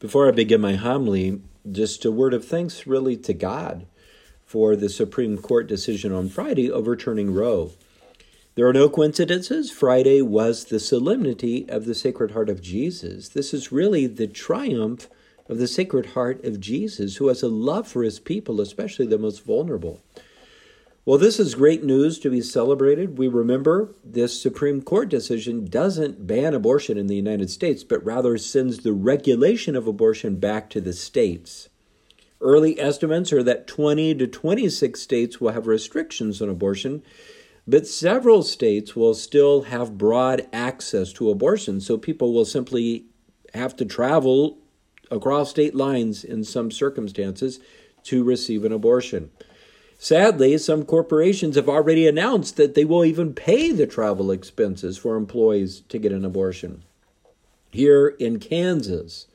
Before I begin my homily, just a word of thanks really to God for the Supreme Court decision on Friday overturning Roe. There are no coincidences. Friday was the solemnity of the Sacred Heart of Jesus. This is really the triumph of the Sacred Heart of Jesus, who has a love for his people, especially the most vulnerable. Well, this is great news to be celebrated. We remember this Supreme Court decision doesn't ban abortion in the United States, but rather sends the regulation of abortion back to the states. Early estimates are that 20 to 26 states will have restrictions on abortion, but several states will still have broad access to abortion, so people will simply have to travel across state lines in some circumstances to receive an abortion. Sadly, some corporations have already announced that they will even pay the travel expenses for employees to get an abortion. Here in Kansas,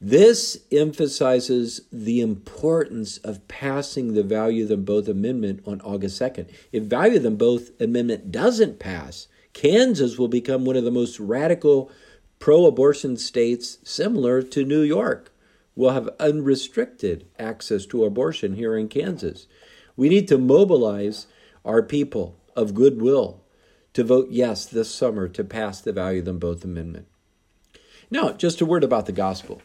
this emphasizes the importance of passing the Value Them Both Amendment on August 2nd. If Value Them Both Amendment doesn't pass, Kansas will become one of the most radical pro abortion states, similar to New York will have unrestricted access to abortion here in Kansas. We need to mobilize our people of goodwill to vote yes this summer to pass the Value Them Both Amendment. Now, just a word about the gospel.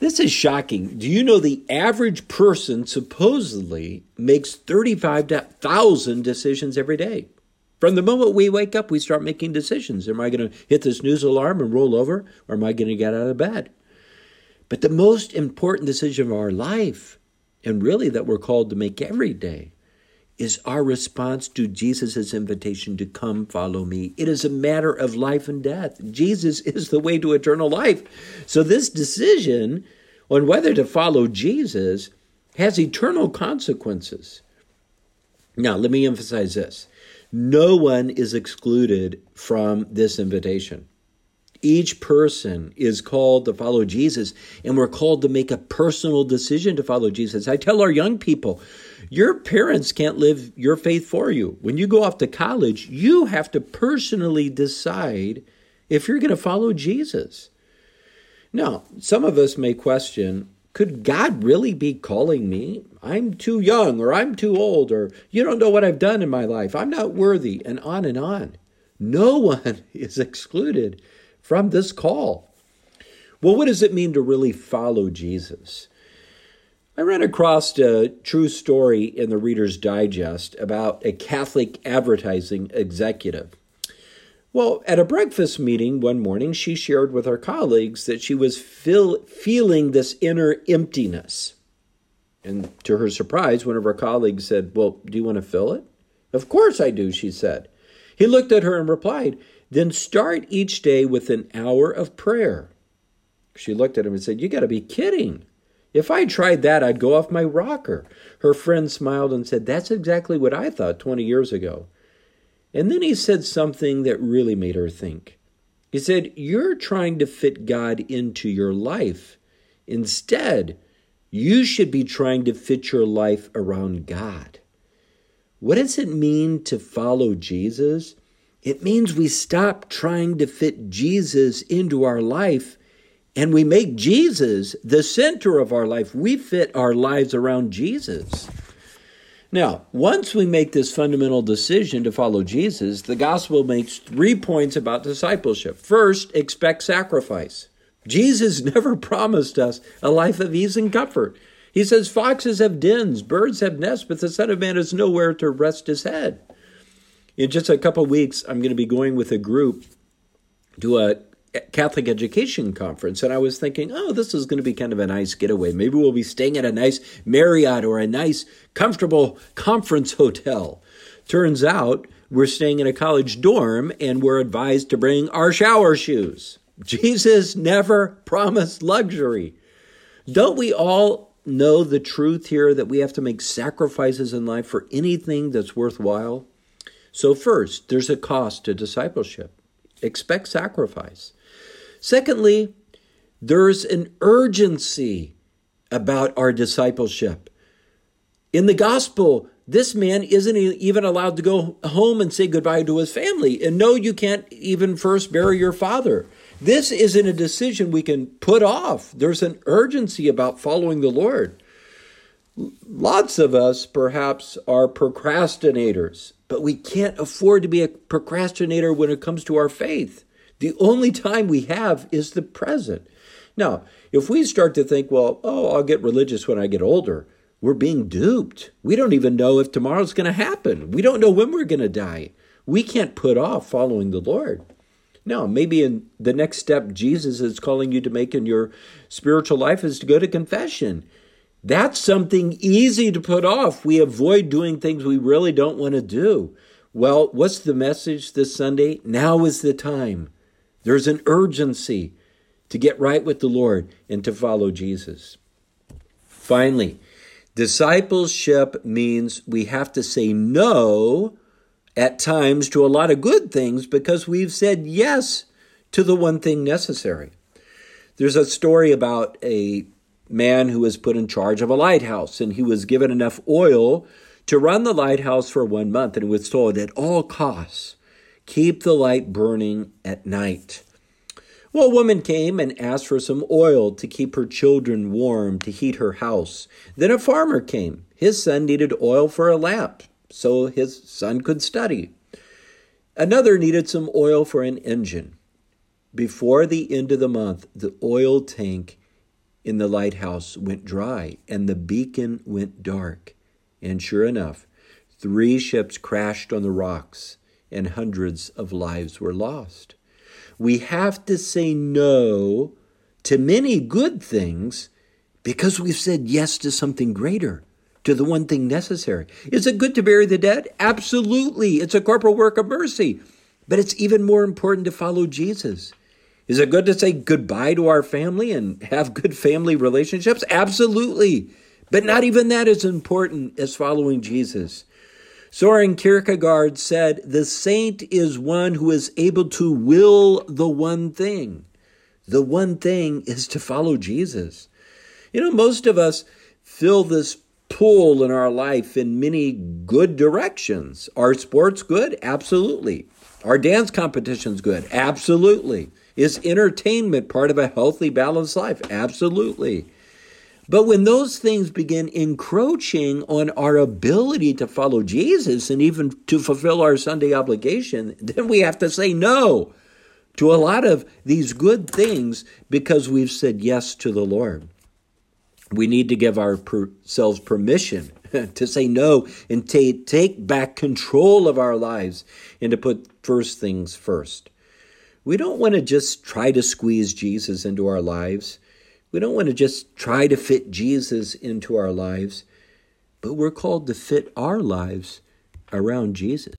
This is shocking. Do you know the average person supposedly makes 35,000 decisions every day? From the moment we wake up, we start making decisions. Am I going to hit this news alarm and roll over, or am I going to get out of bed? But the most important decision of our life, and really that we're called to make every day, is our response to Jesus' invitation to come follow me. It is a matter of life and death. Jesus is the way to eternal life. So, this decision on whether to follow Jesus has eternal consequences. Now, let me emphasize this no one is excluded from this invitation. Each person is called to follow Jesus, and we're called to make a personal decision to follow Jesus. I tell our young people, your parents can't live your faith for you. When you go off to college, you have to personally decide if you're going to follow Jesus. Now, some of us may question could God really be calling me? I'm too young, or I'm too old, or you don't know what I've done in my life. I'm not worthy, and on and on. No one is excluded from this call. Well, what does it mean to really follow Jesus? I ran across a true story in the Reader's Digest about a Catholic advertising executive. Well, at a breakfast meeting one morning, she shared with her colleagues that she was feel, feeling this inner emptiness. And to her surprise, one of her colleagues said, Well, do you want to fill it? Of course I do, she said. He looked at her and replied, then start each day with an hour of prayer. She looked at him and said, You got to be kidding. If I tried that, I'd go off my rocker. Her friend smiled and said, That's exactly what I thought 20 years ago. And then he said something that really made her think. He said, You're trying to fit God into your life. Instead, you should be trying to fit your life around God. What does it mean to follow Jesus? It means we stop trying to fit Jesus into our life and we make Jesus the center of our life. We fit our lives around Jesus. Now, once we make this fundamental decision to follow Jesus, the gospel makes three points about discipleship. First, expect sacrifice. Jesus never promised us a life of ease and comfort. He says, Foxes have dens, birds have nests, but the Son of Man has nowhere to rest his head. In just a couple weeks, I'm going to be going with a group to a Catholic education conference, and I was thinking, oh, this is going to be kind of a nice getaway. Maybe we'll be staying at a nice Marriott or a nice, comfortable conference hotel. Turns out we're staying in a college dorm, and we're advised to bring our shower shoes. Jesus never promised luxury. Don't we all know the truth here that we have to make sacrifices in life for anything that's worthwhile? So, first, there's a cost to discipleship. Expect sacrifice. Secondly, there's an urgency about our discipleship. In the gospel, this man isn't even allowed to go home and say goodbye to his family. And no, you can't even first bury your father. This isn't a decision we can put off. There's an urgency about following the Lord. Lots of us perhaps are procrastinators, but we can't afford to be a procrastinator when it comes to our faith. The only time we have is the present. Now, if we start to think, well, oh, I'll get religious when I get older, we're being duped. We don't even know if tomorrow's going to happen. We don't know when we're going to die. We can't put off following the Lord. Now, maybe in the next step Jesus is calling you to make in your spiritual life is to go to confession. That's something easy to put off. We avoid doing things we really don't want to do. Well, what's the message this Sunday? Now is the time. There's an urgency to get right with the Lord and to follow Jesus. Finally, discipleship means we have to say no at times to a lot of good things because we've said yes to the one thing necessary. There's a story about a man who was put in charge of a lighthouse, and he was given enough oil to run the lighthouse for one month, and was told at all costs, keep the light burning at night. Well, a woman came and asked for some oil to keep her children warm to heat her house. Then a farmer came. His son needed oil for a lamp so his son could study. Another needed some oil for an engine. Before the end of the month, the oil tank in the lighthouse went dry and the beacon went dark. And sure enough, three ships crashed on the rocks and hundreds of lives were lost. We have to say no to many good things because we've said yes to something greater, to the one thing necessary. Is it good to bury the dead? Absolutely. It's a corporal work of mercy. But it's even more important to follow Jesus. Is it good to say goodbye to our family and have good family relationships? Absolutely. But not even that is important as following Jesus. Soren Kierkegaard said, The saint is one who is able to will the one thing. The one thing is to follow Jesus. You know, most of us feel this pull in our life in many good directions. Are sports good? Absolutely. Are dance competitions good? Absolutely. Is entertainment part of a healthy, balanced life? Absolutely. But when those things begin encroaching on our ability to follow Jesus and even to fulfill our Sunday obligation, then we have to say no to a lot of these good things because we've said yes to the Lord. We need to give ourselves permission to say no and to take back control of our lives and to put first things first. We don't want to just try to squeeze Jesus into our lives. We don't want to just try to fit Jesus into our lives, but we're called to fit our lives around Jesus.